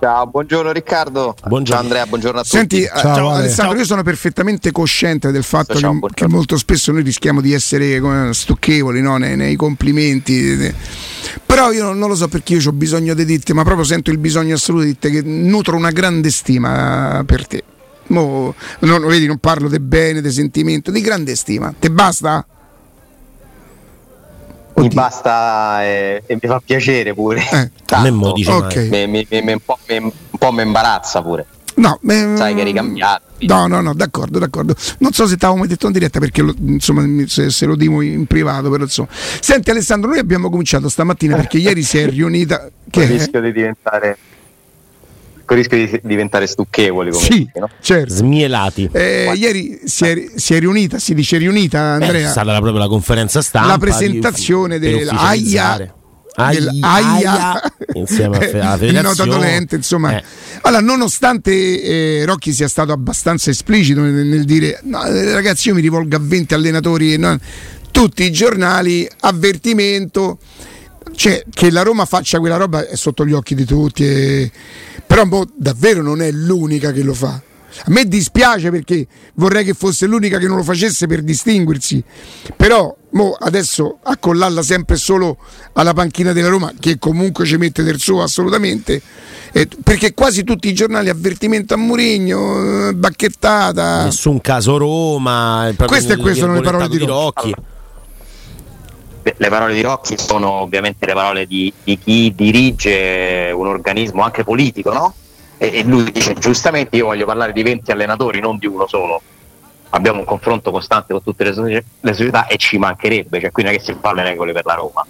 Ciao, buongiorno Riccardo. Buongiorno. Ciao Andrea, buongiorno a Senti, tutti. eh, ciao, Alessandro, io sono perfettamente cosciente del fatto Ciao, che, che molto spesso noi rischiamo di essere stucchevoli no? nei, nei complimenti. Però io non, lo so perché io ho bisogno di dirti, ma proprio sento il bisogno assoluto di dirti che nutro una grande stima per te. Mo, non, vedi, non parlo di bene, di sentimento, di grande stima. Te basta? Mi basta e, e mi fa piacere pure. Eh. A me mo dice Ok. mai. Mi- mi- mi- un po' mi- un po' mi imbarazza pure. No, beh, Sai che eri cambiato. No, no, no, d'accordo, d'accordo. Non so se ti avevo mai detto in diretta perché lo- insomma se, se lo dico in privato, però insomma. Senti Alessandro, noi abbiamo cominciato stamattina perché ieri si è riunita che il rischio di diventare con il rischio di diventare stucchevoli come Sì, dici, no? certo. Smielati. Eh, ieri si è, si è riunita, si dice riunita Beh, è Andrea, stata la- proprio la conferenza stampa. la presentazione di- per della ufficializzare. AIA, AIA, insieme a fe- alla il noto dolente, insomma. Eh. Allora, nonostante eh, Rocchi sia stato abbastanza esplicito nel, nel dire no, eh, ragazzi, io mi rivolgo a 20 allenatori, no, tutti i giornali, avvertimento. Cioè, che la Roma faccia quella roba è sotto gli occhi di tutti, e- però boh, davvero non è l'unica che lo fa. A me dispiace perché vorrei che fosse l'unica che non lo facesse per distinguersi, però mo adesso accollarla sempre solo alla panchina della Roma, che comunque ci mette del suo assolutamente, eh, perché quasi tutti i giornali avvertimento a Mourinho, eh, bacchettata. Nessun caso Roma. e il queste sono le parole di virgolettato Rocchi. Le parole di Rocchi sono ovviamente le parole di, di chi dirige un organismo anche politico, no? E, e lui dice giustamente io voglio parlare di 20 allenatori, non di uno solo. Abbiamo un confronto costante con tutte le, le società e ci mancherebbe, cioè qui non è che si fa le regole per la Roma.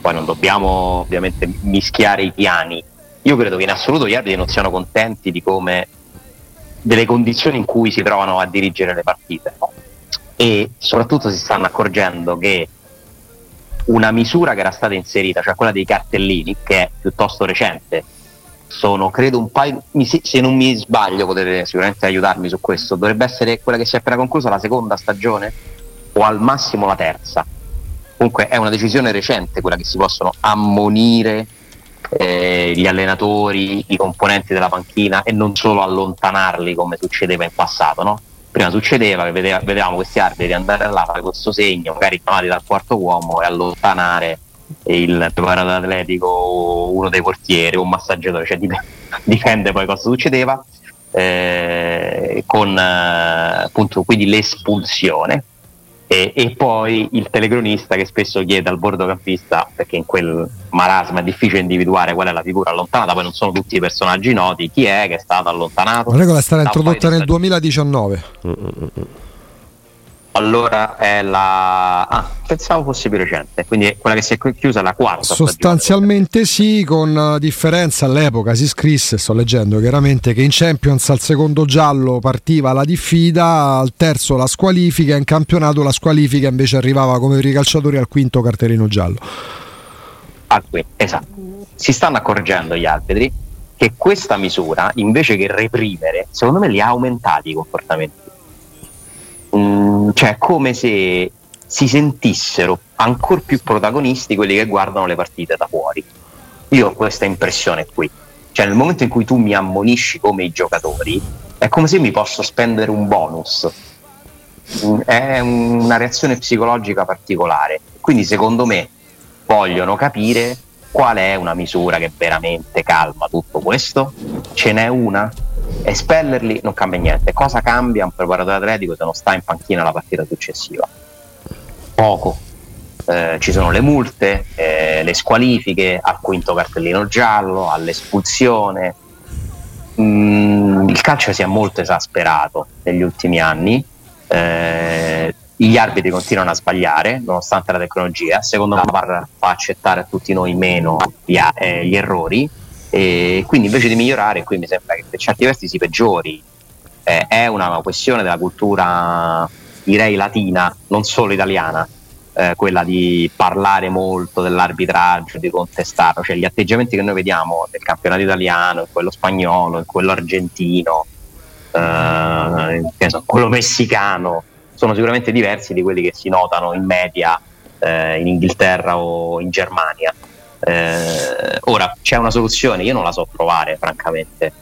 Poi non dobbiamo ovviamente mischiare i piani. Io credo che in assoluto gli arbitri non siano contenti di come delle condizioni in cui si trovano a dirigere le partite. no? E soprattutto si stanno accorgendo che una misura che era stata inserita, cioè quella dei cartellini, che è piuttosto recente, sono credo un paio, se non mi sbaglio potete sicuramente aiutarmi su questo, dovrebbe essere quella che si è appena conclusa la seconda stagione o al massimo la terza. Comunque è una decisione recente quella che si possono ammonire eh, gli allenatori, i componenti della panchina e non solo allontanarli come succedeva in passato, no? Prima succedeva che vedeva- vedevamo questi arbitri andare là, fare questo segno, magari chiamati dal quarto uomo e allontanare il preparato atletico, uno dei portieri, un massaggiatore, cioè dip- dipende poi cosa succedeva, eh, con eh, appunto quindi l'espulsione e, e poi il telecronista che spesso chiede al bordocampista, perché in quel marasma è difficile individuare qual è la figura allontanata, poi non sono tutti i personaggi noti, chi è che è stato allontanato. La regola è stata introdotta nel 2019. Allora è la. Ah, pensavo fosse più recente, quindi è quella che si è chiusa la quarta. Sostanzialmente sì, con eh, differenza all'epoca si scrisse, sto leggendo chiaramente, che in Champions al secondo giallo partiva la diffida, al terzo la squalifica, in campionato la squalifica invece arrivava come per i calciatori al quinto cartellino giallo. Ah, qui, esatto. Si stanno accorgendo gli arbitri che questa misura, invece che reprimere, secondo me li ha aumentati i comportamenti. Mm, cioè, è come se si sentissero ancora più protagonisti quelli che guardano le partite da fuori. Io ho questa impressione qui. Cioè, nel momento in cui tu mi ammonisci come i giocatori, è come se mi posso spendere un bonus. Mm, È una reazione psicologica particolare. Quindi, secondo me, vogliono capire qual è una misura che veramente calma tutto questo. Ce n'è una? Espellerli non cambia niente. Cosa cambia un preparatore atletico se non sta in panchina la partita successiva? Poco. Eh, ci sono le multe, eh, le squalifiche, al quinto cartellino giallo, all'espulsione. Mm, il calcio si è molto esasperato negli ultimi anni. Eh, gli arbitri continuano a sbagliare nonostante la tecnologia. Secondo me fa accettare a tutti noi meno gli, eh, gli errori. E quindi invece di migliorare, qui mi sembra che per certi versi si peggiori. Eh, è una questione della cultura, direi latina, non solo italiana eh, quella di parlare molto dell'arbitraggio, di contestarlo, cioè gli atteggiamenti che noi vediamo nel campionato italiano, in quello spagnolo, in quello argentino, eh, quello messicano, sono sicuramente diversi di quelli che si notano in media eh, in Inghilterra o in Germania. Eh, ora c'è una soluzione, io non la so trovare francamente.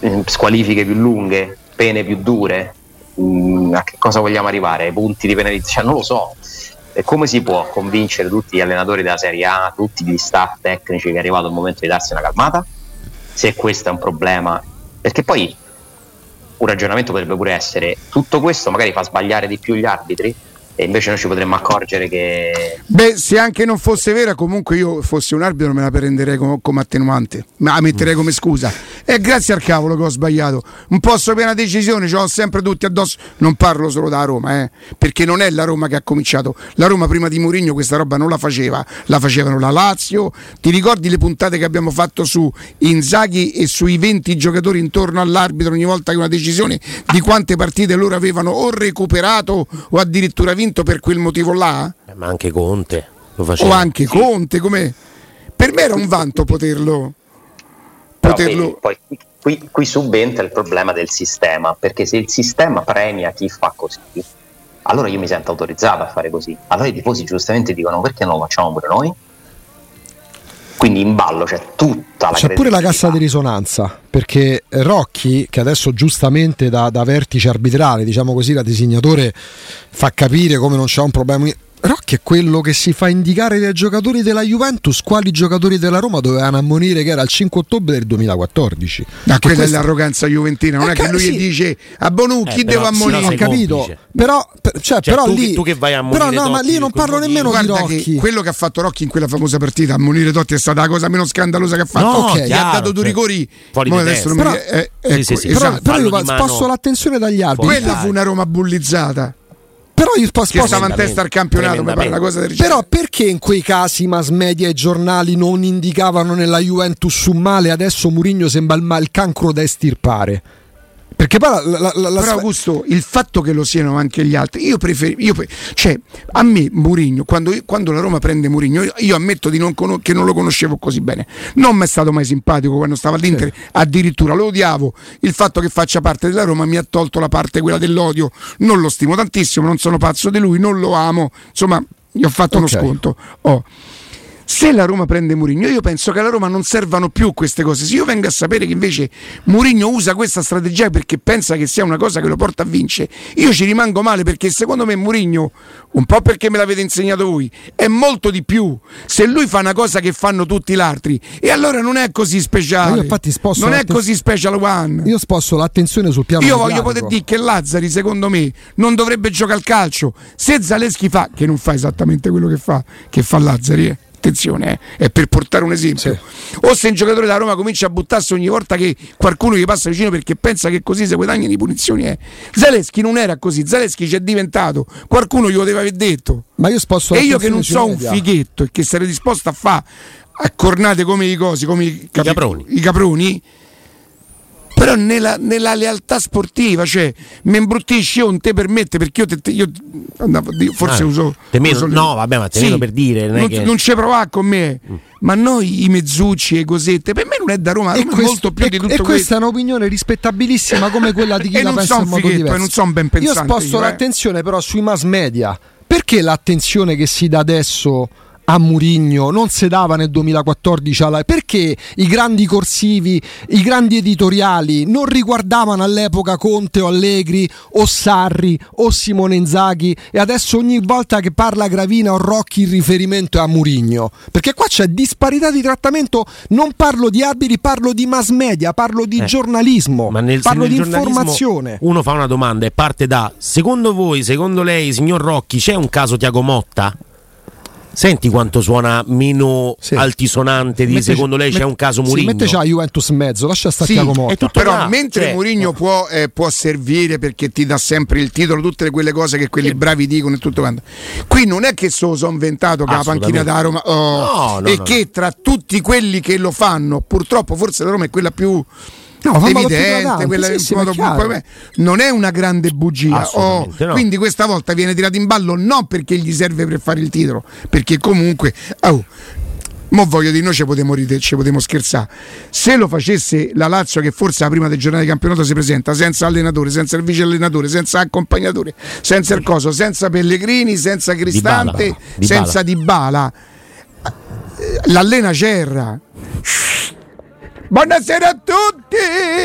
Eh, Squalifiche più lunghe, pene più dure, Mm, a che cosa vogliamo arrivare? Ai punti di penalizzazione? Non lo so. E come si può convincere tutti gli allenatori della Serie A, tutti gli staff tecnici che è arrivato il momento di darsi una calmata? Se questo è un problema, perché poi un ragionamento potrebbe pure essere tutto questo magari fa sbagliare di più gli arbitri e invece noi ci potremmo accorgere che Beh, se anche non fosse vera, comunque io fossi un arbitro me la prenderei com- come attenuante, ma la metterei come scusa. E grazie al cavolo che ho sbagliato. Un posto per una decisione, ce l'ho sempre tutti addosso. Non parlo solo da Roma, eh, perché non è la Roma che ha cominciato. La Roma prima di Mourinho questa roba non la faceva, la facevano la Lazio. Ti ricordi le puntate che abbiamo fatto su Inzaghi e sui 20 giocatori intorno all'arbitro ogni volta che una decisione di quante partite loro avevano o recuperato o addirittura vinto per quel motivo là? Eh, Ma anche Conte lo o faceva. anche Conte come per me era un vanto poterlo Però poterlo vedi, poi qui, qui- qui subentra il problema del sistema, perché se il sistema premia chi fa così, allora io mi sento autorizzato a fare così. Allora i tifosi giustamente dicono perché non lo facciamo pure noi? Quindi in ballo c'è tutta la C'è pure la cassa di risonanza perché Rocchi, che adesso giustamente da, da vertice arbitrale, diciamo così, da disegnatore, fa capire come non c'è un problema. Rocchi è quello che si fa indicare dai giocatori della Juventus quali giocatori della Roma dovevano ammonire che era il 5 ottobre del 2014. ma quella questo- è l'arroganza juventina non Eh, è che lui sì. gli dice a Bonu chi Eh, devo però- ammonire ho capito, però, per- cioè, Cioè, però tu che- lì, tu che vai a però ammonire no, ma lì non parlo nemmeno di Guarda Rocchi. che quello che ha fatto Rocchi in quella famosa partita, ammonire Totti è stata la cosa meno scandalosa che ha fatto. No, Ok, gli ha chiaro, dato due cioè, rigori. fuori adesso non mi- Però- eh, ecco, sì, sì. però, esatto. però io di mano sposto l'attenzione dagli fuori Quella fu una Roma bullizzata. Però io spo- Che stava in testa al campionato, mi pare una cosa del genere. Però perché in quei casi mass media e giornali non indicavano nella Juventus un male, adesso Murigno sembra il, il cancro da estirpare? Perché poi la, la- la- la- Però Augusto, il fatto che lo siano anche gli altri, io preferisco, cioè a me Murigno, quando, quando la Roma prende Murigno, io, io ammetto di non cono- che non lo conoscevo così bene, non mi è stato mai simpatico quando stava all'Inter, addirittura lo odiavo, il fatto che faccia parte della Roma mi ha tolto la parte quella dell'odio, non lo stimo tantissimo, non sono pazzo di lui, non lo amo, insomma gli ho fatto Ok. uno sconto. Oh. Se la Roma prende Murigno, io penso che alla Roma non servano più queste cose. Se io vengo a sapere che invece Murigno usa questa strategia perché pensa che sia una cosa che lo porta a vincere, io ci rimango male perché secondo me Murigno, un po' perché me l'avete insegnato voi, è molto di più. Se lui fa una cosa che fanno tutti gli altri, e allora non è così Ma speciale. io infatti sposto non è così special one. io sposto l'attenzione sul piano Io voglio poter dire che Lazzari, secondo me, non dovrebbe giocare al calcio. Se Zaleschi fa, che non fa esattamente quello che fa, che fa Lazzari, eh. Attenzione, eh, è per portare un esempio. O se un giocatore da Roma comincia a buttarsi ogni volta che qualcuno gli passa vicino perché pensa che così si guadagnano di punizioni. Eh. Zaleschi non era così, Zaleschi ci è diventato, qualcuno glielo deve aver detto. Ma io sposto E io che non so un fighetto e che sarei disposto a fare a cornate come i cosi, come i, capi- caproni. i caproni, però nella, nella lealtà sportiva, cioè mi imbruttisci io non te permette perché io, te, te- io andavo, io forse Ah, uso, te meno- uso- no, vabbè, ma te meno per dire, non non, che- Mm. non ci provare con me, ma noi i mezzucci e cosette, per me non è da Roma, E, questo- molto più e- di tutto e questa questo. è un'opinione rispettabilissima come quella di chi la non pensa in modo diverso. e non son ben Io pensante sposto io, eh. l'attenzione però sui mass media. Perché l'attenzione che si dà adesso a Murigno non si dava nel 2014 alla... perché i grandi corsivi, i grandi editoriali non riguardavano all'epoca Conte o Allegri o Sarri o Simone Inzaghi e adesso ogni volta che parla Gravina o Rocchi il riferimento è a Murigno perché qua c'è disparità di trattamento non parlo di arbitri parlo di mass media parlo di Eh. giornalismo nel, parlo di informazione Uno fa una domanda e parte da: secondo voi, secondo lei, signor Rocchi, c'è un caso Tiago Motta? Senti quanto suona meno Sì. altisonante di Mette- secondo lei c'è un caso sì, Murigno. mette c'ha Juventus in mezzo lascia stare Sì, Motta Però là, mentre cioè- Mourinho può, eh, può servire perché ti dà sempre il titolo, tutte quelle cose che quelli bravi dicono e tutto quanto. Qui non è che se lo sono inventato che la panchina da Roma oh, No, no, e no, che tra tutti quelli che lo fanno, purtroppo forse la Roma è quella più No, evidente, quella sì, sì, modo poi, non è una grande bugia. oh, no. Quindi questa volta viene tirato in ballo non perché gli serve per fare il titolo, perché comunque oh, Mo voglio dire, noi ci potremmo ridere, ci potremmo scherzare. Se lo facesse la Lazio, che forse la prima del giornata di campionato si presenta senza allenatore, senza il vice allenatore, senza accompagnatore, senza il coso, senza Pellegrini, senza Cristante, Dybala. Dybala. senza Dybala, eh, l'allena Cerra. Buonasera a tutti!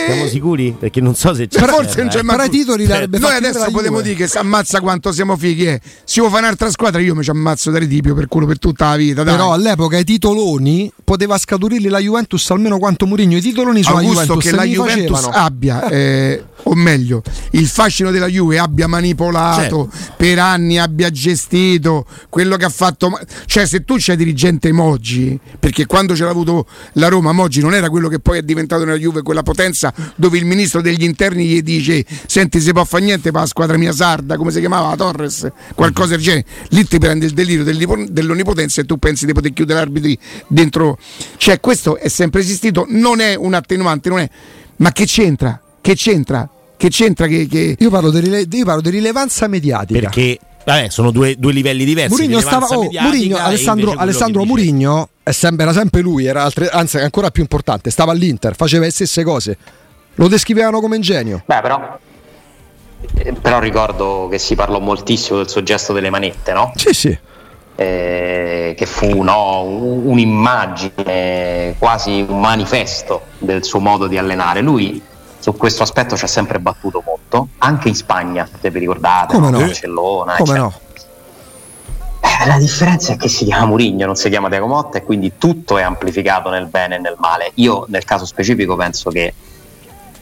Siamo sicuri? Perché non so se c'è. Però forse non c'è eh. manco- Però i titoli l'avrebbe Noi fatti adesso la potremmo Juve. dire che si ammazza quanto siamo fighi. Eh. Se io fa un'altra squadra, io mi ci ammazzo da ritipio per culo per tutta la vita. Dai. però all'epoca i titoloni poteva scaturirli la Juventus almeno quanto Murigno i titoloni sono la Augusto Juventus che la Juventus facevano. abbia, eh, o meglio, il fascino della Juve abbia manipolato per anni, abbia gestito quello che ha fatto. Cioè, se tu c'è dirigente Moggi, perché quando c'era avuto la Roma, Moggi non era quello che poi è diventato nella Juve, quella potenza dove il ministro degli interni gli dice: Senti, se può fare niente per la squadra mia sarda, come si chiamava Torres, qualcosa del genere. Lì ti prende il delirio dell'onnipotenza e tu pensi di poter chiudere arbitri dentro. Cioè, questo è sempre esistito, non è un attenuante, non è. Ma che c'entra? Che c'entra? Che c'entra che. che... io, parlo di rile- io parlo di rilevanza mediatica Perché vabbè, sono due, due livelli diversi. Murigno stava oh, Murigno, Alessandro, Alessandro Murigno è sempre, era sempre lui era altre- anzi ancora più importante stava all'Inter faceva le stesse cose lo descrivevano come ingenio Beh, però, eh, però ricordo che si parlò moltissimo del suo gesto delle manette, no? sì sì Eh, che fu no, un- un'immagine, quasi un manifesto del suo modo di allenare. Lui su questo aspetto ci ha sempre battuto molto, anche in Spagna, se vi ricordate, Come no? Barcellona. come no Eh, la differenza è che si chiama Murigno, non si chiama Diego Motta e quindi tutto è amplificato nel bene e nel male. Io nel caso specifico penso che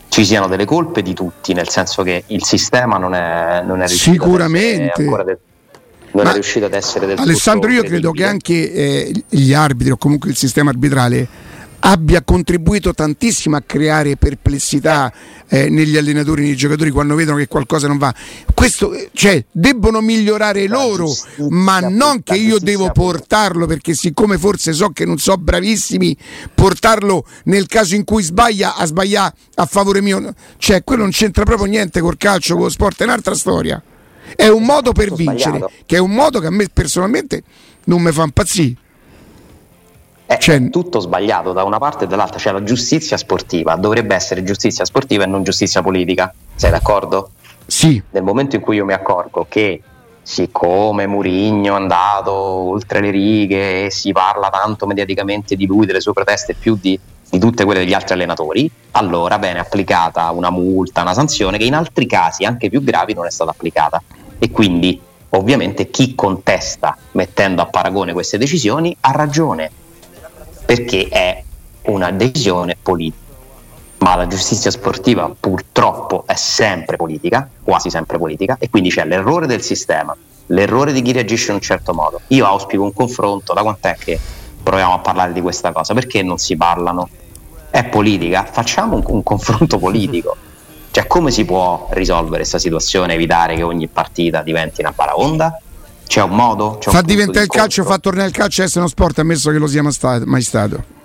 ci siano delle colpe di tutti, nel senso che il sistema non è, non è riuscito, Sicuramente. ancora del- non Ma è riuscito ad essere del Alessandro, io credo che anche eh, gli arbitri o comunque il sistema arbitrale abbia contribuito tantissimo a creare perplessità eh, negli allenatori, nei giocatori quando vedono che qualcosa non va. Questo, eh, cioè, debbono migliorare loro, giustizia, ma non che io devo portarlo perché siccome forse so che non so bravissimi, portarlo nel caso in cui sbaglia a sbagliare a favore mio. Cioè, quello non c'entra proprio niente col calcio, con lo sport, è un'altra storia. È un modo per vincere, che è un modo che a me personalmente non mi fa impazzire. È Cioè- tutto sbagliato da una parte e dall'altra, cioè la giustizia sportiva dovrebbe essere giustizia sportiva e non giustizia politica. Sei d'accordo? Sì, Nel momento in cui io mi accorgo che siccome Murigno è andato oltre le righe e si parla tanto mediaticamente di lui, delle sue proteste più di, di tutte quelle degli altri allenatori, allora viene applicata una multa, una sanzione che in altri casi anche più gravi non è stata applicata. E quindi ovviamente chi contesta mettendo a paragone queste decisioni ha ragione, perché è una decisione politica. Ma la giustizia sportiva purtroppo è sempre politica, quasi sempre politica, e quindi c'è l'errore del sistema, l'errore di chi reagisce in un certo modo. Io auspico un confronto, da quant'è che proviamo a parlare di questa cosa? Perché non si parlano? È politica, facciamo un, un confronto politico. Cioè, come si può risolvere questa situazione, evitare che ogni partita diventi una baraonda? C'è un modo? C'è un fa punto diventare di il calcio, incontro? fa tornare il calcio a essere uno sport, ammesso che lo sia mai sta- mai stato.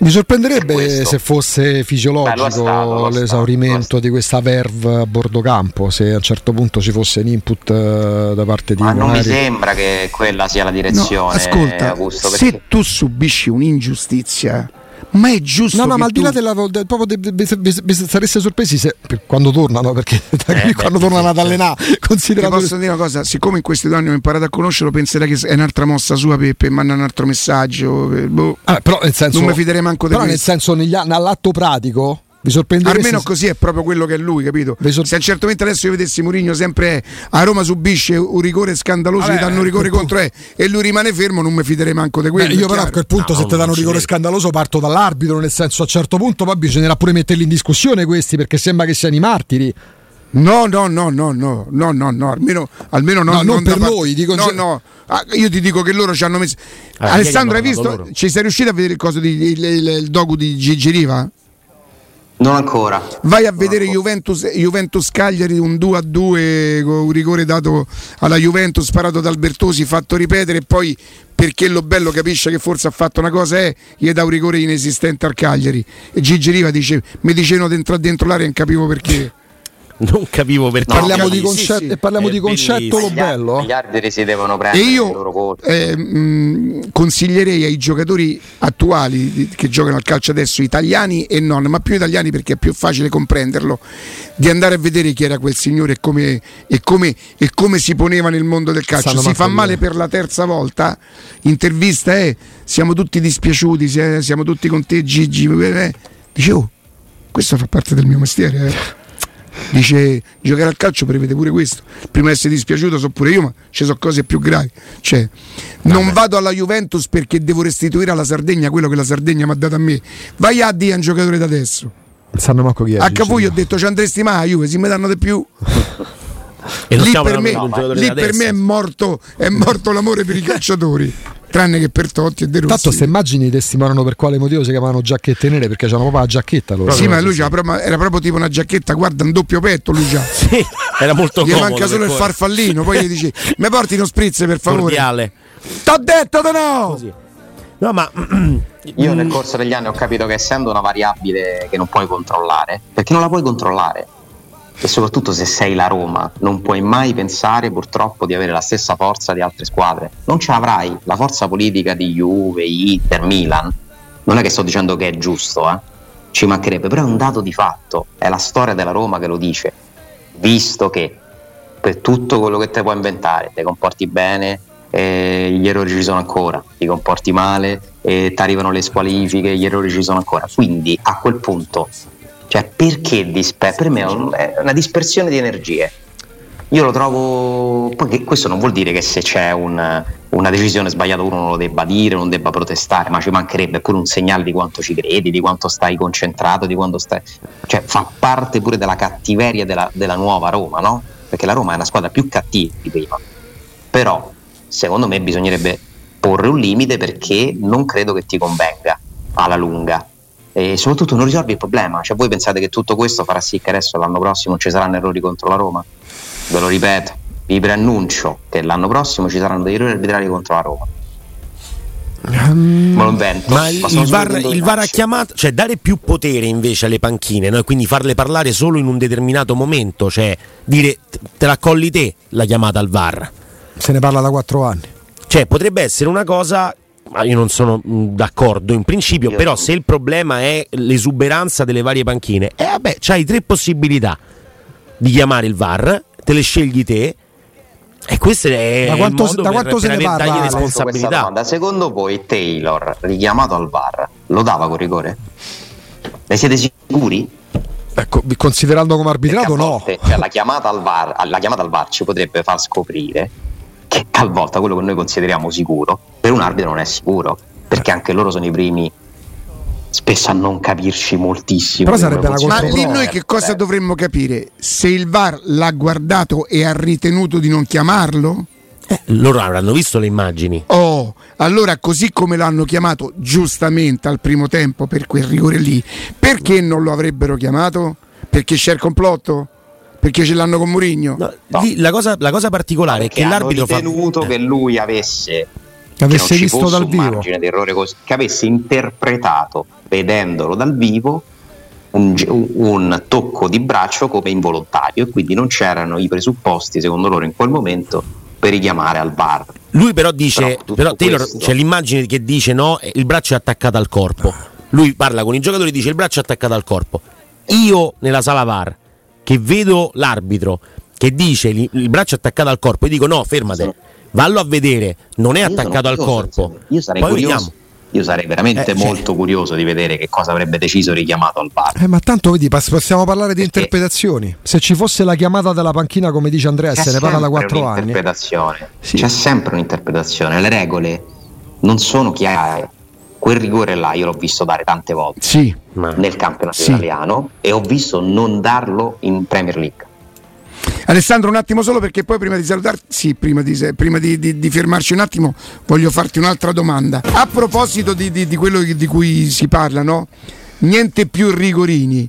Mi sorprenderebbe se fosse fisiologico Beh, stato, l'esaurimento stato, di questa verve a bordo campo, se a un certo punto ci fosse un input uh, da parte di Ma non magari... mi sembra che quella sia la direzione. No, ascolta, Augusto, se perché... tu subisci un'ingiustizia ma è giusto no no ma al di là della del, proprio de, de, de, sareste sorpresi se quando tornano perché eh, quando beh, tornano ad allenare considerando Ti posso dire una cosa siccome in questi due anni ho imparato a conoscerlo penserei che è un'altra mossa sua per, per mandare un altro messaggio per, boh. ah, però nel senso, non mi fiderei manco di però questo. nel senso negli, all'atto pratico vi sorprendereste almeno così è proprio quello che è lui capito sor- se certamente adesso io vedessi Mourinho sempre a Roma subisce un rigore scandaloso Vabbè, gli danno un rigore contro e, e lui rimane fermo non mi fiderei manco di quello Beh, io però a quel punto no, se ti danno un rigore scandaloso parto dall'arbitro nel senso a un certo punto poi bisognerà pure metterli in discussione questi perché sembra che siano i martiri No, no, no, no, no, no, no, no, almeno, almeno no, non, non per par- noi. Dico no, no, ah, io ti dico che loro ci hanno messo. Ah, Alessandro, hai visto? Loro. Ci sei riuscito a vedere il, coso di, il, il, il docu di Gigi Riva? Non ancora. Vai a non vedere Juventus, Juventus, Cagliari un 2 a 2 con un rigore dato alla Juventus sparato da Albertosi, fatto ripetere e poi perché lo bello capisce che forse ha fatto una cosa è gli dà un rigore inesistente al Cagliari. E Gigi Riva dice mi dicevano di entrare dentro l'aria e non capivo perché non capivo perché. No, parliamo di, concetto, sì, sì. parliamo di concetto lo bello. Gli arbitri si devono prendere e io eh, mh, consiglierei ai giocatori attuali che giocano al calcio adesso, italiani e non, ma più italiani perché è più facile comprenderlo, di andare a vedere chi era quel signore e come, e come, e come si poneva nel mondo del calcio. Sanno si fa male per la terza volta. Intervista è: siamo tutti dispiaciuti, siamo tutti con te, Gigi. Eh, dicevo, oh, questo fa parte del mio mestiere. Eh. Dice giocare al calcio prevede pure questo. Prima di essere dispiaciuto so pure io, ma ci sono cose più gravi. Cioè, non vado alla Juventus perché devo restituire alla Sardegna quello che la Sardegna mi ha dato a me. Vai a dire a un giocatore da adesso. Sanno manco chi è. A Capo io ho detto ci andresti mai a Juve, si mi danno di più. lì per, me, lì per me è morto, è morto l'amore per i calciatori tranne che per Totti e De Rossi. Tanto queste immagini testimoniano per quale motivo si chiamavano giacchette nere perché c'erano proprio la giacchetta loro. Sì, ma lui sì. Proprio, era proprio tipo una giacchetta, guarda, un doppio petto lui già. sì, era molto Gli manca solo il farfallino, poi gli dici "Mi porti uno spritz per favore". Cordiale. T'ho detto di no. Così. No, ma io nel corso degli anni ho capito che essendo una variabile che non puoi controllare, perché non la puoi controllare, e soprattutto se sei la Roma non puoi mai pensare purtroppo di avere la stessa forza di altre squadre. Non ce l'avrai la forza politica di Juve, Inter, Milan. Non è che sto dicendo che è giusto eh? ci mancherebbe però è un dato di fatto. È la storia della Roma che lo dice. Visto che per tutto quello che te puoi inventare ti comporti bene eh, gli errori ci sono ancora. Ti comporti male e ti arrivano le squalifiche gli errori ci sono ancora. Quindi a quel punto cioè, perché disper- per me è una dispersione di energie. Io lo trovo. Poi questo non vuol dire che se c'è un, una decisione sbagliata uno non lo debba dire, non debba protestare, ma ci mancherebbe pure un segnale di quanto ci credi, di quanto stai concentrato, di quanto stai. Cioè, fa parte pure della cattiveria della, della nuova Roma, no? Perché la Roma è una squadra più cattiva di prima. Però, secondo me, bisognerebbe porre un limite perché non credo che ti convenga alla lunga e soprattutto non risolvi il problema. Cioè, voi pensate che tutto questo farà sì che adesso l'anno prossimo ci saranno errori contro la Roma? Ve lo ripeto, vi preannuncio che l'anno prossimo ci saranno degli errori arbitrari contro la Roma. Um, ma, invento, ma il, il, VAR, il VAR ha chiamato, cioè dare più potere invece alle panchine, no? quindi farle parlare solo in un determinato momento, cioè dire te la colli te la chiamata al VAR. Se ne parla da quattro anni. Cioè potrebbe essere una cosa ma io non sono mm, d'accordo in principio, io però se il problema è l'esuberanza delle varie panchine, eh vabbè, c'hai tre possibilità di chiamare il VAR, te le scegli te. E questo è da quanto, il modo da quanto per, se per ne parla responsabilità. Secondo voi Taylor, richiamato al VAR, lo dava con rigore? Ne siete sicuri? Ecco, considerando come arbitrato, no. Cioè, la, chiamata al VAR, la chiamata al VAR ci potrebbe far scoprire che talvolta quello che noi consideriamo sicuro per un arbitro non è sicuro, perché anche loro sono i primi spesso a non capirci moltissimo. Però sarebbe Ma lì noi che cosa dovremmo capire? Se il VAR l'ha guardato e ha ritenuto di non chiamarlo? Eh, loro avranno visto le immagini. Oh, allora così come l'hanno chiamato giustamente al primo tempo per quel rigore lì, perché non lo avrebbero chiamato? Perché c'è il complotto? Perché ce l'hanno con Mourinho. No, no. La, cosa, la, cosa, particolare è che l'arbitro ha ritenuto fa... che lui avesse che avesse non visto dal un vivo. così, che avesse interpretato, vedendolo dal vivo, un, un, tocco di braccio come involontario e quindi non c'erano i presupposti, secondo loro, in quel momento per richiamare al VAR. Lui però dice, però, però Taylor questo... c'è l'immagine che dice no, il braccio è attaccato al corpo. Lui parla con i giocatori e dice il braccio è attaccato al corpo. Io nella sala VAR che vedo l'arbitro che dice il braccio è attaccato al corpo e dico no, fermate, vallo a vedere, non è attaccato al corpo. Io sarei Poi curioso. vediamo. Io sarei veramente Eh, molto cioè- curioso di vedere che cosa avrebbe deciso richiamato al VAR. Eh, ma tanto vedi, possiamo parlare di Perché- interpretazioni. Se ci fosse la chiamata della panchina, come dice Andrea, C'è se ne parla da 4 anni. un'interpretazione. Sì. C'è sempre un'interpretazione. Le regole non sono chiare. Quel rigore là io l'ho visto dare tante volte Sì, Ma- nel campionato Sì. italiano e ho visto non darlo in Premier League. Alessandro, un attimo solo perché poi prima di salutarti, sì, prima, di, prima di, di- di fermarci un attimo, voglio farti un'altra domanda. A proposito di, di- di quello di cui si parla, no? Niente più rigorini.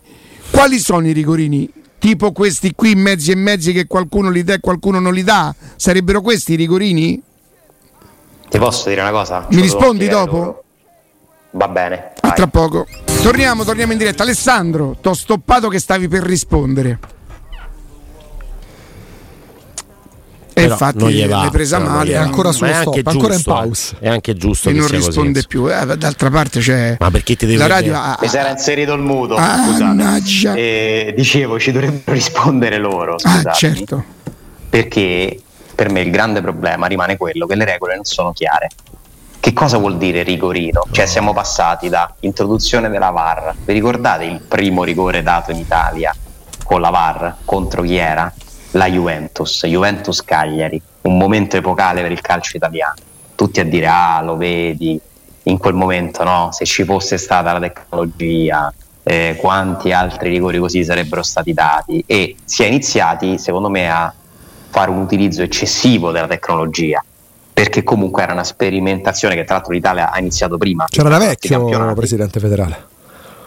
Quali sono i rigorini? Tipo questi qui, mezzi e mezzi che qualcuno li dà e qualcuno non li dà? Sarebbero questi i rigorini? Ti posso dire una cosa? Mi rispondi dopo? Va bene. A vai. tra poco. Torniamo, torniamo in diretta. Alessandro, t'ho stoppato che stavi per rispondere. E Però infatti non gli va, l'hai presa male. È ancora sullo Ma è anche stop, ancora in giusto, eh. pause. È anche giusto e che non sia così, risponde insomma. più. Eh, d'altra parte c'è. Ma perché ti devi la radio ha, Mi si era inserito il muto. Ah, scusate. E dicevo, ci dovrebbero rispondere loro. Ah, scusatemi. certo. perché per me il grande problema rimane quello che le regole non sono chiare. Che cosa vuol dire rigorino? Cioè siamo passati da introduzione della VAR, vi ricordate il primo rigore dato in Italia con la VAR contro chi era? La Juventus, Juventus Cagliari, un momento epocale per il calcio italiano. Tutti a dire ah lo vedi, in quel momento no, se ci fosse stata la tecnologia, eh, quanti altri rigori così sarebbero stati dati e si è iniziati secondo me a fare un utilizzo eccessivo della tecnologia perché comunque era una sperimentazione che tra l'altro l'Italia ha iniziato prima C'era da vecchio presidente federale.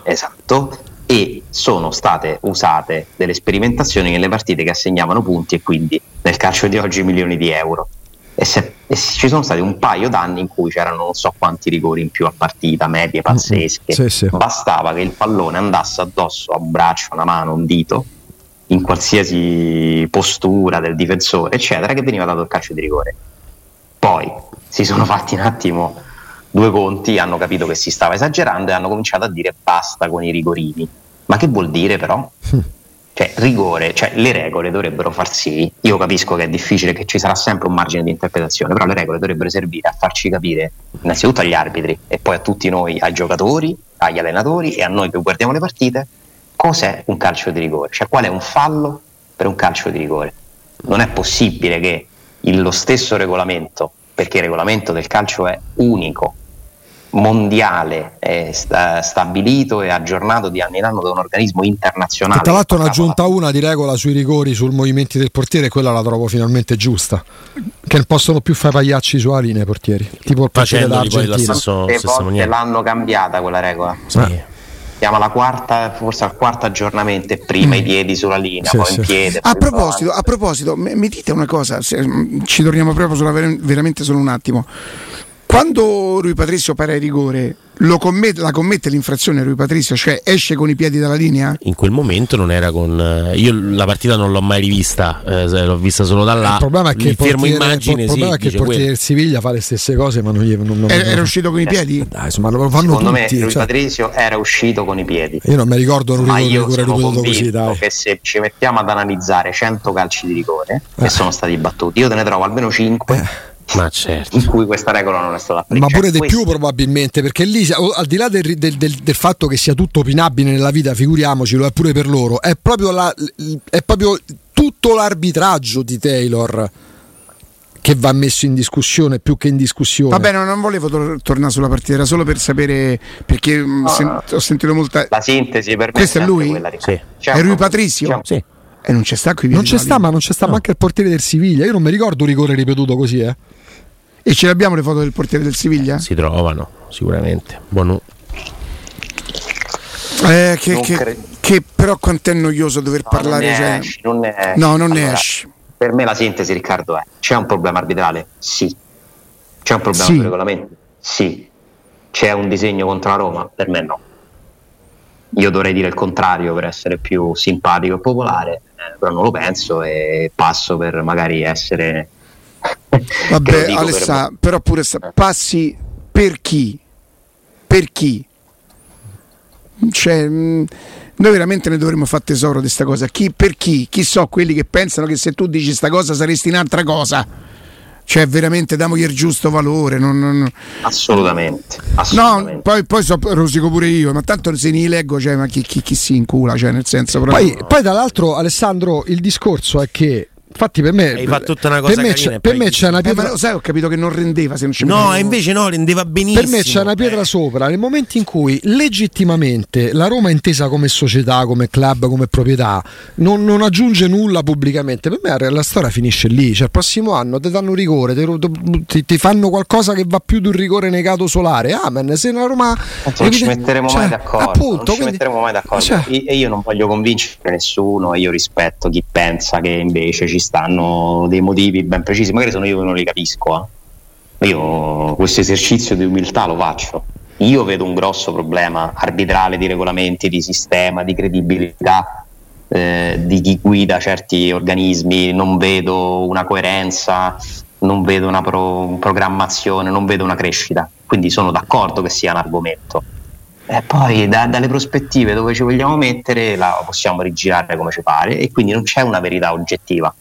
esatto e sono state usate delle sperimentazioni nelle partite che assegnavano punti e quindi nel calcio di oggi milioni di euro e, se- e ci sono stati un paio d'anni in cui c'erano non so quanti rigori in più a partita, medie pazzesche Sì, sì. bastava che il pallone andasse addosso a un braccio, una mano, un dito in qualsiasi postura del difensore, eccetera, che veniva dato il calcio di rigore. Poi si sono fatti un attimo due conti, hanno capito che si stava esagerando e hanno cominciato a dire basta con i rigorini. Ma che vuol dire però? Cioè, rigore, cioè le regole dovrebbero far sì, io capisco che è difficile, che ci sarà sempre un margine di interpretazione, però le regole dovrebbero servire a farci capire innanzitutto agli arbitri e poi a tutti noi, ai giocatori, agli allenatori e a noi che guardiamo le partite, cos'è un calcio di rigore, cioè qual è un fallo per un calcio di rigore. Non è possibile che lo stesso regolamento, perché il regolamento del calcio è unico, mondiale, è sta- stabilito e aggiornato di anno in anno da un organismo internazionale. Che tra l'altro ne ha aggiunta una di regola sui rigori, sul movimenti del portiere, e quella la trovo finalmente giusta. Che non possono più fare pagliacci su ali nei portieri. Tipo il portiere Facendoli poi la stesso- maniera. l'hanno cambiata quella regola. Sì. Siamo alla quarta, forse al quarto aggiornamento, e prima i piedi sulla linea, Sì, poi sì. in piede. A proposito, a proposito, mi dite una cosa, se- mm, ci torniamo proprio sulla ver- veramente solo un attimo. Quando Rui Patrizio para il rigore, lo commette- la commette l'infrazione Rui Patrizio, cioè esce con i piedi dalla linea? In quel momento non era con. eh, Io la partita non l'ho mai rivista, eh, l'ho vista solo da là. il problema è che il portiere, immagine il problema sì, è che il portiere del Siviglia fa le stesse cose, ma non gli. Non, non- Era, era uscito con i piedi? Dai, insomma, lo fanno Secondo tutti. me Rui cioè. Patrizio era uscito con i piedi. io non mi ricordo un Ma rigore, io rigore sono ripetuto così, convinto dai. che se ci mettiamo ad analizzare 100 calci di rigore Eh. che sono stati battuti, io te ne trovo almeno 5 Ma certo. in cui questa regola non è stata Ma applicata. pure di più probabilmente, perché lì al di là del, del- del- del fatto che sia tutto opinabile nella vita, figuriamoci, lo è pure per loro, è proprio, la- è proprio tutto l'arbitraggio di Taylor che va messo in discussione più che in discussione. Va bene, non volevo tor- tornare sulla partita, era solo per sapere perché mm, sen- ho sentito molta. La sintesi per me Questo è lui? quella, Sì. È pro- Patrizio? Sì. E non c'è sta qui. non c'è sta, ma non c'è sta manco il portiere del Siviglia. Io non mi ricordo un rigore ripetuto così, eh. E ce l'abbiamo le foto del portiere del Siviglia? Si trovano sicuramente. Buono. Eh, che, che- che però quanto è noioso dover No, parlare. non ne cioè- esci, non ne No, non ne Allora, esci. Per me la sintesi, Riccardo, è c'è un problema arbitrale? Sì. C'è un problema Sì. sui regolamenti? Sì. C'è un disegno contro la Roma? Per me no. Io dovrei dire il contrario per essere più simpatico e popolare, eh, però non lo penso e passo per magari essere... Vabbè, Alessà, per- però pure sta- passi per chi? Per chi? Cioè, mh, noi veramente ne dovremmo fare tesoro di questa cosa. Chi per chi? Chi so quelli che pensano che se tu dici sta cosa saresti un'altra cosa? Cioè, veramente damogli il giusto valore. non- non- non- Assolutamente. No, assolutamente. poi, poi so, rosico pure io, ma tanto se ne leggo, cioè, ma chi, chi- chi si incula? Cioè, nel senso proprio. Poi, poi, tra l'altro, Alessandro, il discorso è che. Infatti, per me, Hai fatto tutta una cosa per me, carina c'è, per me c'è una Eh, ma pietra. lo sai, ho capito che non rendeva se non ci No, mettevo- e invece no, rendeva benissimo. Per me c'è una pietra Eh. sopra nel momento in cui legittimamente la Roma intesa come società, come club, come proprietà non, non aggiunge nulla pubblicamente. Per me la storia finisce lì. Cioè, il prossimo anno ti danno rigore, ti, ti- ti fanno qualcosa che va più di un rigore negato solare. Amen. Se la Roma. Non ci evidente- metteremo cioè, mai d'accordo. Appunto, non ci quindi- metteremo mai d'accordo. cioè, E io non voglio convincere nessuno, e io rispetto chi pensa che invece ci stanno dei motivi ben precisi. Magari sono io che non li capisco. eh. Io questo esercizio di umiltà lo faccio. Io vedo un grosso problema arbitrale di regolamenti, di sistema, di credibilità eh, di chi guida certi organismi, non vedo una coerenza, non vedo una pro- programmazione, non vedo una crescita. Quindi sono d'accordo che sia un argomento. E poi da- dalle prospettive dove ci vogliamo mettere la possiamo rigirare come ci pare e quindi non c'è una verità oggettiva.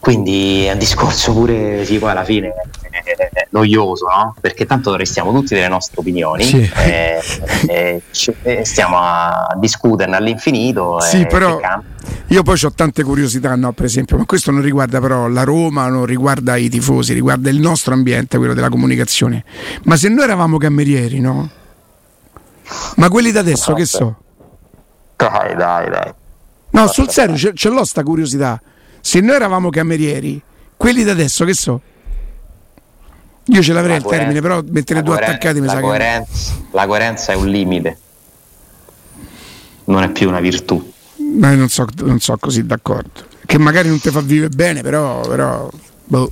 Quindi è un discorso pure, sì, poi alla fine è noioso, no? Perché tanto restiamo tutti delle nostre opinioni Sì. e, e e stiamo a discuterne all'infinito. Sì, e però io poi ho tante curiosità, no, per esempio, ma questo non riguarda però la Roma, non riguarda i tifosi, riguarda il nostro ambiente, quello della comunicazione. Ma se noi eravamo camerieri, no? Ma quelli da adesso che so? Dai, dai, dai. No, sul serio, ce, ce l'ho sta curiosità. Se noi eravamo camerieri, quelli da adesso che so? Io ce l'avrei La il coeren- termine, però mettere due coeren- attaccati mi la sa che... coerenza, la coerenza è un limite, non è più una virtù. Ma io non so, non so così d'accordo. Che magari non ti fa vivere bene, però, però boh,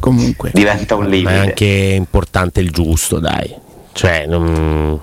comunque. Diventa un Ma limite. è anche importante il giusto, dai. Cioè, non...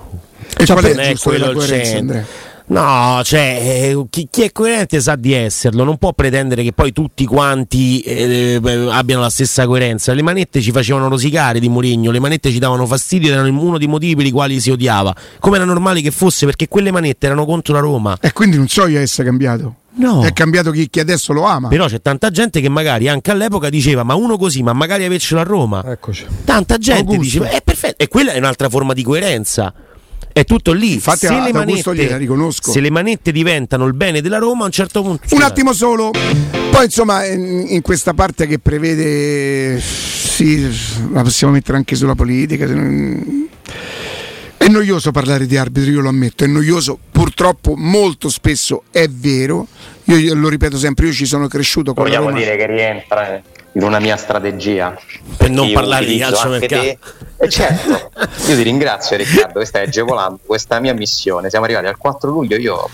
E qual è è giusto quello della il coerenza, centro. No, cioè, eh, chi, chi è coerente sa di esserlo, non può pretendere che poi tutti quanti eh, abbiano la stessa coerenza. Le manette ci facevano rosicare di Mourinho, le manette ci davano fastidio, erano uno dei motivi per i quali si odiava. Come era normale che fosse, perché quelle manette erano contro la Roma. E quindi non so io essere cambiato. No. È cambiato chi, chi adesso lo ama. Però c'è tanta gente che magari anche all'epoca diceva: Ma uno così, ma magari avercelo a Roma. Eccoci. Tanta gente Augusto. diceva: È perfetto. E quella è un'altra forma di coerenza. È tutto lì. Infatti, se, le manette, se le manette diventano il bene della Roma, a un certo punto. Un attimo solo. Poi insomma in, in questa parte che prevede, sì, la possiamo mettere anche sulla politica. È noioso parlare di arbitri, io lo ammetto, è noioso, purtroppo molto spesso è vero, io lo ripeto sempre, io ci sono cresciuto con la Vogliamo Roma. dire che rientra in una mia strategia Per non parlare di calcio mercato. te. E certo, io ti ringrazio Riccardo, stai agevolando questa mia missione. Siamo arrivati al 4 luglio, io ho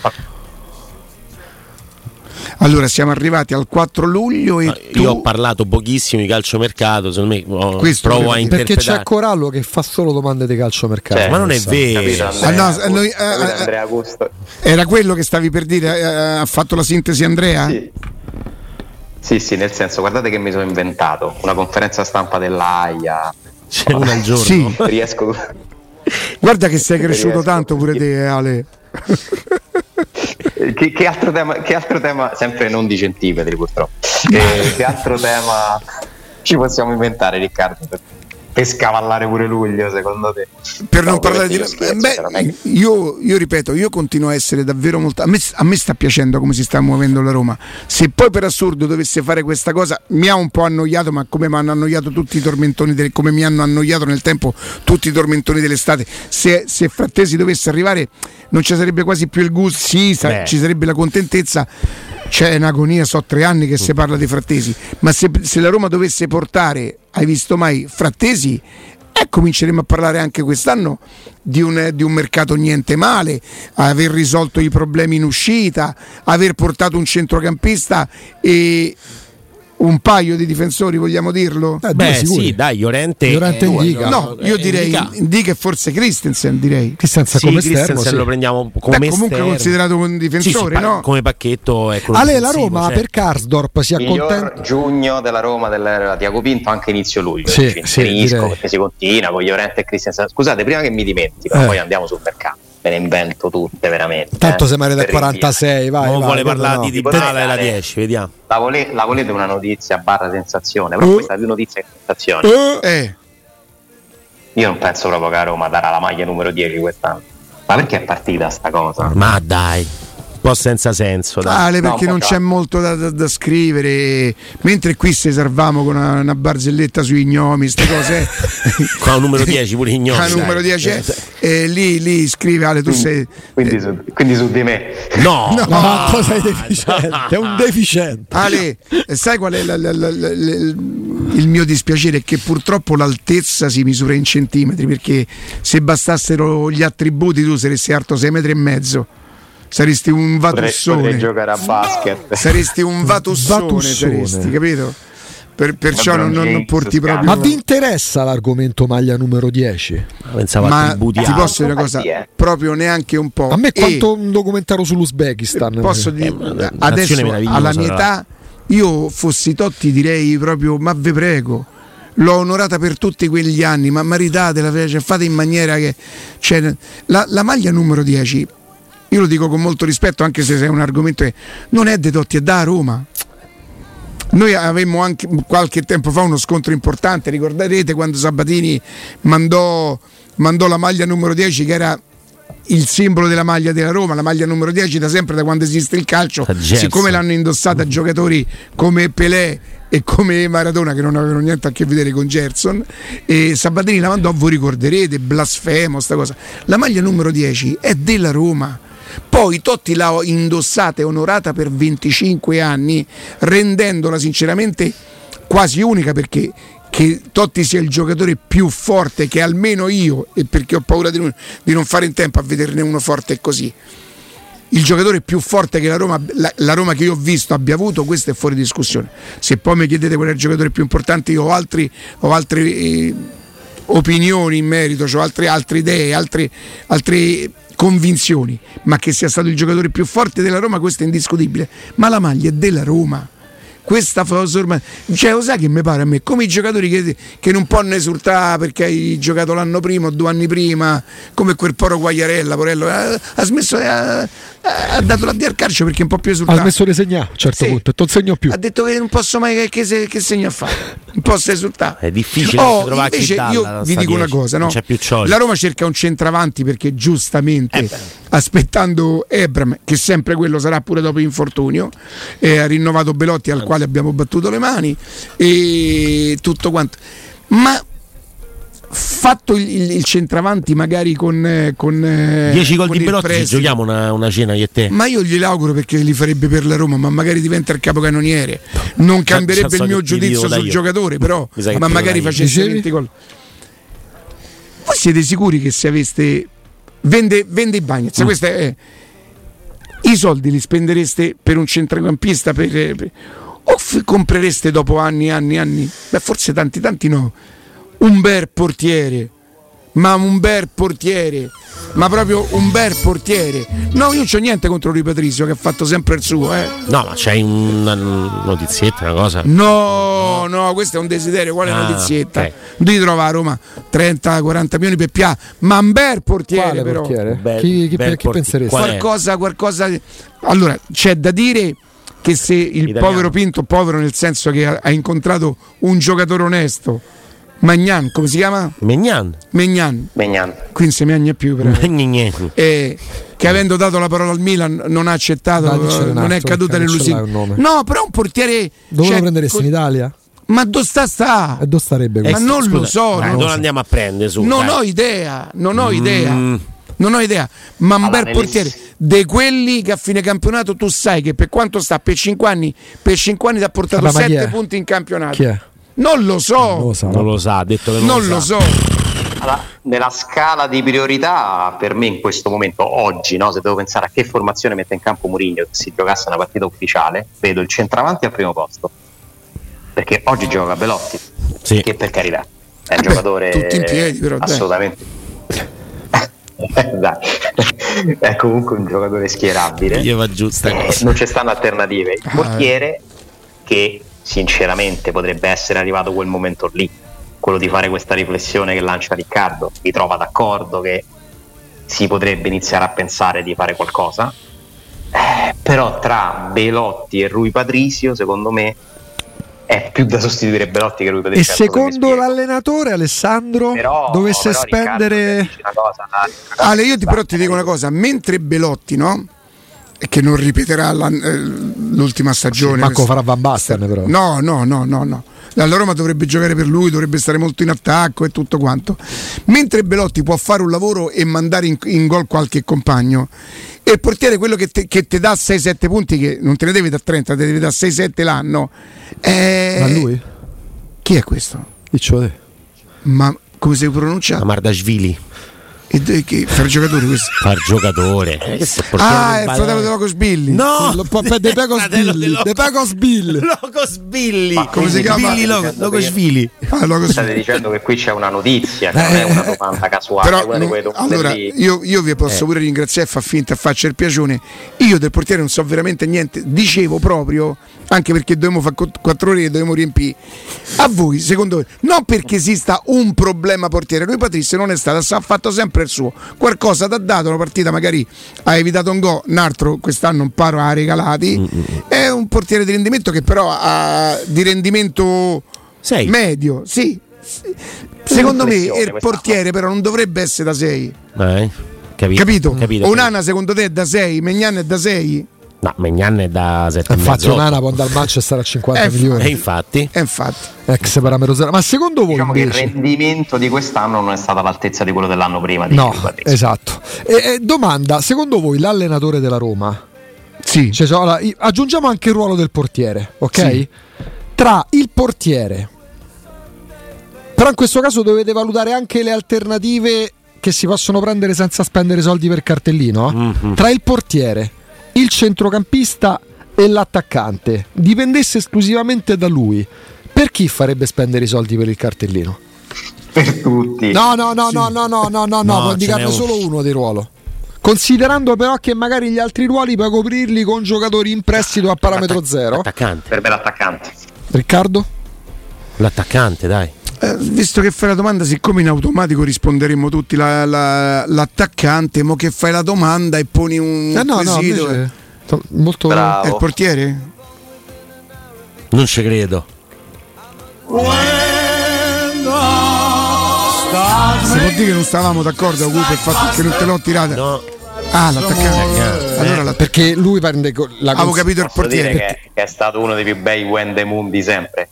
Allora siamo arrivati al 4 luglio e tu... Io ho parlato pochissimo di calciomercato, secondo me oh, Questo provo a perché Perché interpretare. c'è Corallo che fa solo domande di calciomercato. Cioè, ma non è vero. capito Ah, Andrea, no, eh, noi- eh, eh, Andrea Augusto? Era quello che stavi per dire, eh, ha fatto la sintesi Andrea? Sì. Sì, sì, nel senso, guardate che mi sono inventato una conferenza stampa dell'AIA. C'è una al giorno. Sì. Riesco Guarda che sei cresciuto Riesco. tanto pure te Ale. che, che altro tema, che altro tema, sempre non di centimetri purtroppo, Eh, che altro tema ci possiamo inventare Riccardo per, scavallare pure luglio secondo te? per non No, parlare di eh, beh, io, io ripeto io continuo a essere davvero molto a me, a me sta piacendo come si sta muovendo la Roma. Se poi per assurdo dovesse fare questa cosa mi ha un po' annoiato ma come mi hanno annoiato tutti i tormentoni del- come mi hanno annoiato nel tempo tutti i tormentoni dell'estate. Se, se Frattesi dovesse arrivare non ci sarebbe quasi più il gusto sì sa- ci sarebbe la contentezza c'è un'agonia, so tre anni che si parla di Frattesi, ma se, se la Roma dovesse portare, hai visto mai Frattesi, eh, cominceremo a parlare anche quest'anno di un, di un mercato niente male, aver risolto i problemi in uscita, aver portato un centrocampista e un paio di difensori, vogliamo dirlo? Eh, due Beh, sicuri. sì, dai, Llorente. Llorente eh, Indica. No, io direi Indica. Indica e forse Christensen, direi. Christensen Sì, come esterno, Christensen sì. lo prendiamo come Beh, comunque esterno. considerato un difensore, Sì, sì, no? Come pacchetto è quello Ale, la Roma certo. per Karsdorp si Miglior accontenta. giugno della Roma dell'era Tiago Pinto anche inizio luglio Sì, ci sì, perché si continua con Llorente e Christian scusate prima che mi dimentico Eh. poi andiamo sul mercato me ne invento tutte veramente Tanto eh, se male rinviare. 46, vai. Non vai, vuole parlare no. di Dybala e la dare- 10, vediamo. la, vole- la volete una notizia barra sensazione però Uh. questa è più notizia che sensazione Eh, io non penso proprio che a Roma darà la maglia numero 10 quest'anno ma perché è partita sta cosa? Ma dai, po' senza senso. Dai. Ale No, perché non c'è molto da, da- da scrivere, mentre qui si salvamo con una, una barzelletta sui gnomi, queste cose. Qua un numero 10 pure ignomi. Ah, numero dai. 10 eh, eh, lì, lì scrive Ale, tu sei... quindi, su, quindi su di me No, No, ma tu sei deficiente, è un deficiente. Ale, sai qual è la- la- la- la- la- il mio dispiacere? È che purtroppo l'altezza si misura in centimetri, perché se bastassero gli attributi tu saresti alto 6 metri e mezzo, saresti un vatussone. potrei giocare a basket saresti un vatussone, Vatussone. saresti, capito? Per- perciò non, non- non porti proprio. Ma vi interessa l'argomento maglia numero 10? pensavo Ma ti posso dire una cosa? Proprio neanche un po'. A me E quanto un documentario sull'Uzbekistan. posso Eh, dire, nazione adesso alla mia età, io fossi Totti direi proprio, ma ve prego. L'ho onorata per tutti quegli anni, ma maritatela, cioè, fate in maniera che. cioè, la, la maglia numero 10, io lo dico con molto rispetto, anche se è un argomento che non è dei Totti, è da Roma. Noi avemmo anche qualche tempo fa uno scontro importante, ricorderete quando Sabatini mandò, mandò la maglia numero 10 che era il simbolo della maglia della Roma, la maglia numero 10 da sempre, da quando esiste il calcio, siccome l'hanno indossata giocatori come Pelé e come Maradona che non avevano niente a che vedere con Gerson e Sabatini la mandò, voi ricorderete, blasfemo sta cosa. La maglia numero 10 è della Roma. Poi Totti l'ha indossata e onorata per 25 anni, rendendola sinceramente quasi unica perché che Totti sia il giocatore più forte che almeno io, e perché ho paura di non, di non fare in tempo a vederne uno forte così, il giocatore più forte che la Roma, la, la Roma che io ho visto abbia avuto, questo è fuori discussione. Se poi mi chiedete qual è il giocatore più importante, io ho, altri, ho altre eh, opinioni in merito, ho altre, altre idee, altre, altre convinzioni, ma che sia stato il giocatore più forte della Roma, questo è indiscutibile. Ma la maglia è della Roma. Questa cosa ormai, cioè, lo sai che mi pare a me? Come i giocatori che, che non possono esultare perché hai giocato l'anno prima o due anni prima, come quel poro Guagliarella, Porello, eh, ha smesso, eh, ha dato la D al calcio perché è un po' più Ha esultato. smesso di segnare a un certo Sì. punto, non segno più. Ha detto che non posso mai che, che, se- che segno a fare, non posso esultare. È difficile Oh, invece io vi dico una 10. cosa, no? La Roma cerca un centravanti perché giustamente Eh. Aspettando Ebram, che sempre quello sarà pure dopo infortunio, eh, ha rinnovato Belotti al quale abbiamo battuto le mani e tutto quanto. Ma fatto il, il- il centravanti magari con, eh, con eh, 10 gol con di Belotti, ci prestito. giochiamo una, una cena io e te. Ma io gliel'auguro perché li farebbe per la Roma, ma magari diventa il capocannoniere. Non cambierebbe so il mio giudizio sul io. giocatore, però, ma magari facesse Dicevi? 20 gol. Voi siete sicuri che se aveste. Vende, vende i Bagnets, Mm. questa è. I soldi li spendereste per un centrocampista per- per- o f- comprereste dopo anni anni anni? Beh, forse tanti, tanti no. Un bel portiere, ma un bel portiere, ma proprio un bel portiere. No, io non c'ho niente contro Rui Patrizio che ha fatto sempre il suo, eh. No, ma c'hai una notizietta, una cosa. No, no, questo è un desiderio, quale Ah, notizietta? ok. Di trova a Roma 30-40 milioni per Pia, ma un bel portiere Quale però. portiere? Bel- chi chi- bel chi porti-? Qualcosa, qualcosa. Allora, c'è da dire che se il Italiano. povero Pinto, povero nel senso che ha, ha incontrato un giocatore onesto, Magnan, come si chiama? Megnan. Megnan, Megnan qui non si magna più però. Eh, che avendo dato la parola al Milan non ha accettato, Dai, non è altro, caduta non l'hai l'illusione. un nome. No, però un portiere. Dove cioè, lo prenderesti co- in Italia? Ma dove sta sta? E dove starebbe Ma questo? non lo Scusa, so, dai, non non lo so. andiamo a prendere su. Non dai. ho idea, non ho idea. Mm. Non ho idea, ma un Allora, bel portiere di quelli che a fine campionato tu sai che per quanto sta per 5 anni, per 5 anni ti ha portato Vabbè, ma chi 7 è? punti in campionato. Chi è? Non lo so, Non lo so. Non lo sa, ha detto che non, non lo so. Allora, nella scala di priorità, per me in questo momento, oggi, no, se devo pensare a che formazione mette in campo Mourinho se si giocasse una partita ufficiale, vedo il centravanti al primo posto, perché oggi gioca Belotti, Sì. che per carità è un Eh beh, giocatore tutti in piedi, però, assolutamente Dai. è comunque un giocatore schierabile. Gli va giù sta Eh, non ci stanno alternative. Il Ah, portiere che sinceramente potrebbe essere arrivato quel momento lì, quello di fare questa riflessione che lancia Riccardo, mi trova d'accordo che si potrebbe iniziare a pensare di fare qualcosa. Eh, però tra Belotti e Rui Patrisio, secondo me, è più da sostituire Belotti che Rui E se mi secondo l'allenatore Alessandro Però- dovesse però, Riccardo, spendere una cosa. Ale, io ti, però ti dico una cosa, mentre Belotti, no? E che non ripeterà la- eh, l'ultima stagione. Manco farà Van Basten però. No, no, no, no, no. La Roma dovrebbe giocare per lui, dovrebbe stare molto in attacco e tutto quanto. Mentre Belotti può fare un lavoro e mandare in, in gol qualche compagno, e il portiere quello che te, che te dà 6-7 punti, che non te ne deve da 30, te ne deve da 6-7 l'anno. È... Ma lui? Chi è questo? Dicelo te. Ma come si pronuncia? Amardashvili, E che fa il giocatore questo? far giocatore. Eh, portiere Ah, è il fratello di Locos Billy. No, De Pecos Billy, Locos- De Pecos Bill. Locos Billy. Ma come si chiama? Billy Lo- Locosvili. Ah, Locos State dicendo che qui c'è una notizia, che non è una domanda casuale, Però una domande allora, io, io vi posso pure ringraziare e fa finta faccia il piacione. Io del portiere non so veramente niente. Dicevo proprio, anche perché dovevamo fare qu- quattro ore e dovevamo riempire. A voi, secondo voi, non perché esista un problema portiere, lui Patrizio non è stato, ha fatto sempre il suo. Qualcosa ti ha dato una partita, magari ha evitato un gol, un altro quest'anno un paro ha regalati. È un portiere di rendimento che però ha di rendimento Sei. medio, sì. Secondo me il portiere però non dovrebbe essere da 6. Eh, capito? Capito? capito. Onana secondo te è da 6, Megnan è da 6? No, Megnan è da 7 Infatti Onana può andare al Manchester a 50 Eh, E milioni. infatti, E infatti. Ex parametro zero. Ma secondo voi Diciamo che il invece? rendimento di quest'anno non è stato all'altezza di quello dell'anno prima. di No, esatto. E, e domanda, secondo voi l'allenatore della Roma? Sì. Cioè, allora, aggiungiamo anche il ruolo del portiere, ok? Sì. Tra il portiere, però in questo caso dovete valutare anche le alternative che si possono prendere senza spendere soldi per cartellino. eh? Mhm. Tra il portiere, il centrocampista e l'attaccante dipendesse esclusivamente da lui, per chi farebbe spendere i soldi per il cartellino? Per tutti. No, no, no, sì. no, no, no, no, no, no, può indicarne solo uno di ruolo. Considerando però che magari gli altri ruoli puoi coprirli con giocatori in prestito a parametro zero. L'attaccante. Per me l'attaccante. Riccardo? L'attaccante, dai. Eh, visto che fai la domanda, siccome in automatico risponderemo tutti la- la- l'attaccante, mo che fai la domanda e poni un Eh no, no, quesito, invece, to- molto Bravo. è il portiere? Non ci credo. Si può dire che non stavamo d'accordo con per il fatto che non te l'ho tirata? No. Ah, l'attaccante. Allora la- perché lui prende la avevo cons- capito il Posso dire portiere. che, è stato uno dei più bei When the Moon di sempre.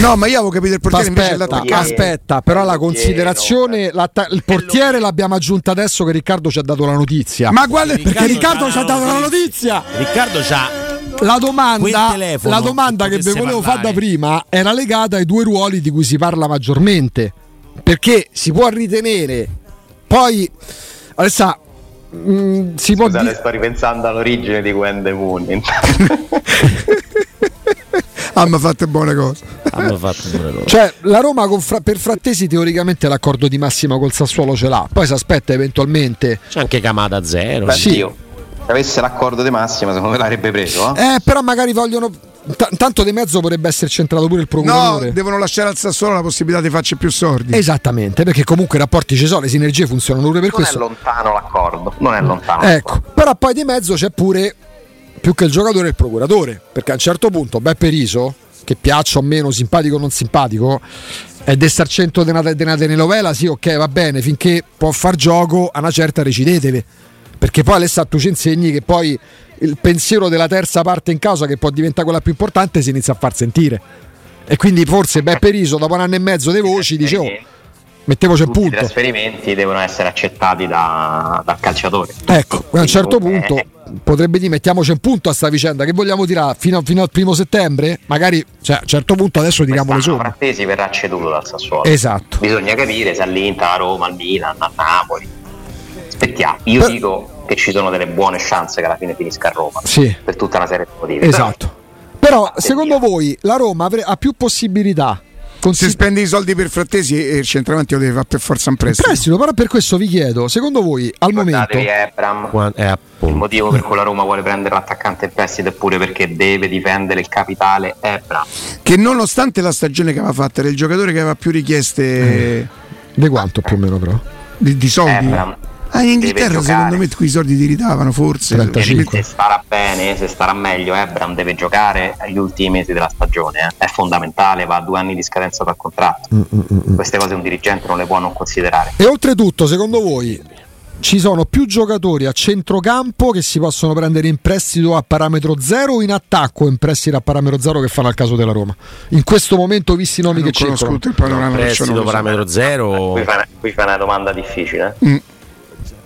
No, ma io avevo capito il portiere invece Aspetta, l'attaccante. aspetta, però la considerazione, il portiere l'abbiamo aggiunta adesso che Riccardo ci ha dato la notizia. Ma quale perché Riccardo ci ha dato la notizia. Riccardo c'ha La Quel domanda, telefono la domanda che vi volevo fare da prima era legata ai due ruoli di cui si parla maggiormente. Perché si può ritenere, poi adesso mm, si può Scusate, dire. sto ripensando all'origine di When the Moon. Ah, ma fate buone cose. Hanno fatto pure loro. Cioè, la Roma con Fra- per Frattesi teoricamente l'accordo di massima col Sassuolo ce l'ha, poi si aspetta eventualmente. C'è anche Camada zero. Beh, Sì. Dio, se avesse l'accordo di massima, secondo me l'avrebbe preso. Eh? Eh, però magari vogliono. t- tanto di mezzo potrebbe essere centrato pure il No, procuratore. devono lasciare al Sassuolo la possibilità di farci più sordi. Esattamente, perché comunque i rapporti ci sono, le sinergie funzionano pure per Non è questo. lontano l'accordo. Non è lontano. Ecco, però poi di mezzo c'è pure più che il giocatore il procuratore, perché a un certo punto Beppe Riso, che piaccia o meno, simpatico o non simpatico, è del sarcento di una, una telenovela, sì ok va bene, finché può far gioco a una certa recidetevi, perché poi Alessà tu ci insegni che poi il pensiero della terza parte in causa che può diventare quella più importante si inizia a far sentire. E quindi forse Beppe Riso dopo un anno e mezzo di voci dice oh, mettevoci a Tutti i punto. trasferimenti devono essere accettati da- dal calciatore. Ecco, a un certo Quindi, punto eh, potrebbe dire mettiamoci un punto a sta vicenda che vogliamo tirare fino, fino al primo settembre? Magari, cioè, a un certo punto adesso tiriamo le somme. Frattesi verrà ceduto dal Sassuolo. Esatto. Bisogna capire se all'Inter, a Roma, al Milan, a Napoli. Aspettiamo. Io Per- dico che ci sono delle buone chance che alla fine finisca a Roma. Sì, Per tutta una serie di motivi. esatto. Però Però secondo voi la Roma ha più possibilità? Se spendi i soldi per Frattesi e il centravanti lo deve fare per forza un prestito. Prestito, però per questo vi chiedo, secondo voi al momento... Ebram, eh, appunto. il motivo per cui la Roma vuole prendere l'attaccante in prestito è pure perché deve difendere il capitale Ebram. Che nonostante la stagione che aveva fatta, era il giocatore che aveva più richieste Di quanto più o meno però? di, di soldi. Ebram Ah, in Inghilterra secondo me quei soldi ti ridavano forse. 35. Se starà bene, se starà meglio, Ebram deve giocare agli ultimi mesi della stagione. eh. È fondamentale, va a due anni di scadenza dal contratto. Mm, Queste cose un dirigente non le può non considerare. E oltretutto, secondo voi ci sono più giocatori a centrocampo che si possono prendere in prestito a parametro zero o in attacco in prestito a parametro zero che fanno al caso della Roma? In questo momento, visti i nomi Non che circolano. il panorama, non Prestito so. parametro zero. Qui fai, qui fai una domanda difficile. Mm.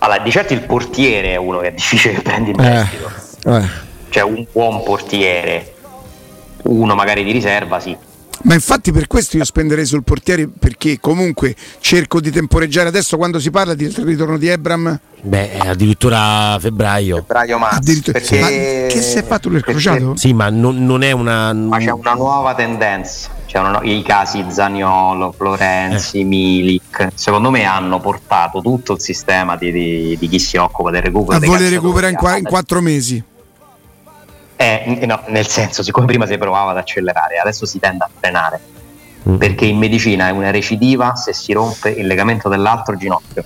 Allora, di certo il portiere è uno che è difficile che prendi in Eh, prestito. eh. Cioè un buon portiere, uno magari di riserva, sì. Ma infatti per questo io spenderei sul portiere perché comunque cerco di temporeggiare adesso quando si parla del ritorno di Ebram. Beh, addirittura febbraio. Braio Mazzi, Addirittura- perché... Ma che si è fatto lui il crociato? Sì, ma non, non è una. Ma c'è una nuova tendenza, c'è una no- i casi Zaniolo, Florenzi, Milik, secondo me hanno portato tutto il sistema di, di- di chi si occupa del recupero. A voler recuperare in, qua- in quattro mesi. Eh, no, nel senso, siccome prima si provava ad accelerare, adesso si tende a frenare. Mm. Perché in medicina è una recidiva se si rompe il legamento dell'altro ginocchio.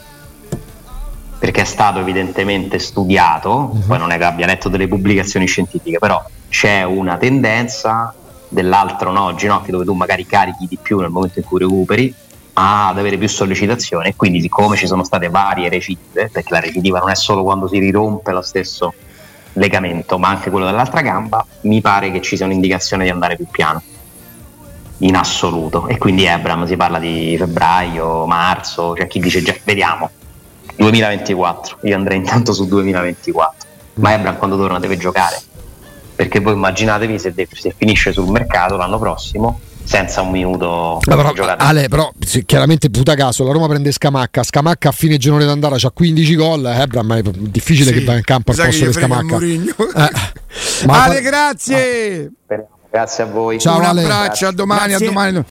Perché è stato evidentemente studiato, poi non è che abbia letto delle pubblicazioni scientifiche, però c'è una tendenza dell'altro no, ginocchio dove tu magari carichi di più nel momento in cui recuperi ad avere più sollecitazione e quindi siccome ci sono state varie recidive, perché la recidiva non è solo quando si rirompe lo stesso legamento, ma anche quello dell'altra gamba, mi pare che ci sia un'indicazione di andare più piano in assoluto. E quindi Ebram si parla di febbraio, marzo, c'è chi dice già, vediamo, 2024. Io andrei intanto su 2024. Ma Ebram quando torna deve giocare. Perché voi immaginatevi se, de- se finisce sul mercato l'anno prossimo senza un minuto Ma però, giocato. Ale, però sì, chiaramente puta caso, la Roma prende Scamacca, Scamacca a fine girone d'andata c'ha 15 gol, Ebram è difficile Sì, che va in campo al posto di Scamacca. Eh, ma- Ale, grazie! Speriamo. Grazie a voi. Ciao, Un Ale. abbraccio, a domani, Grazie. a domani.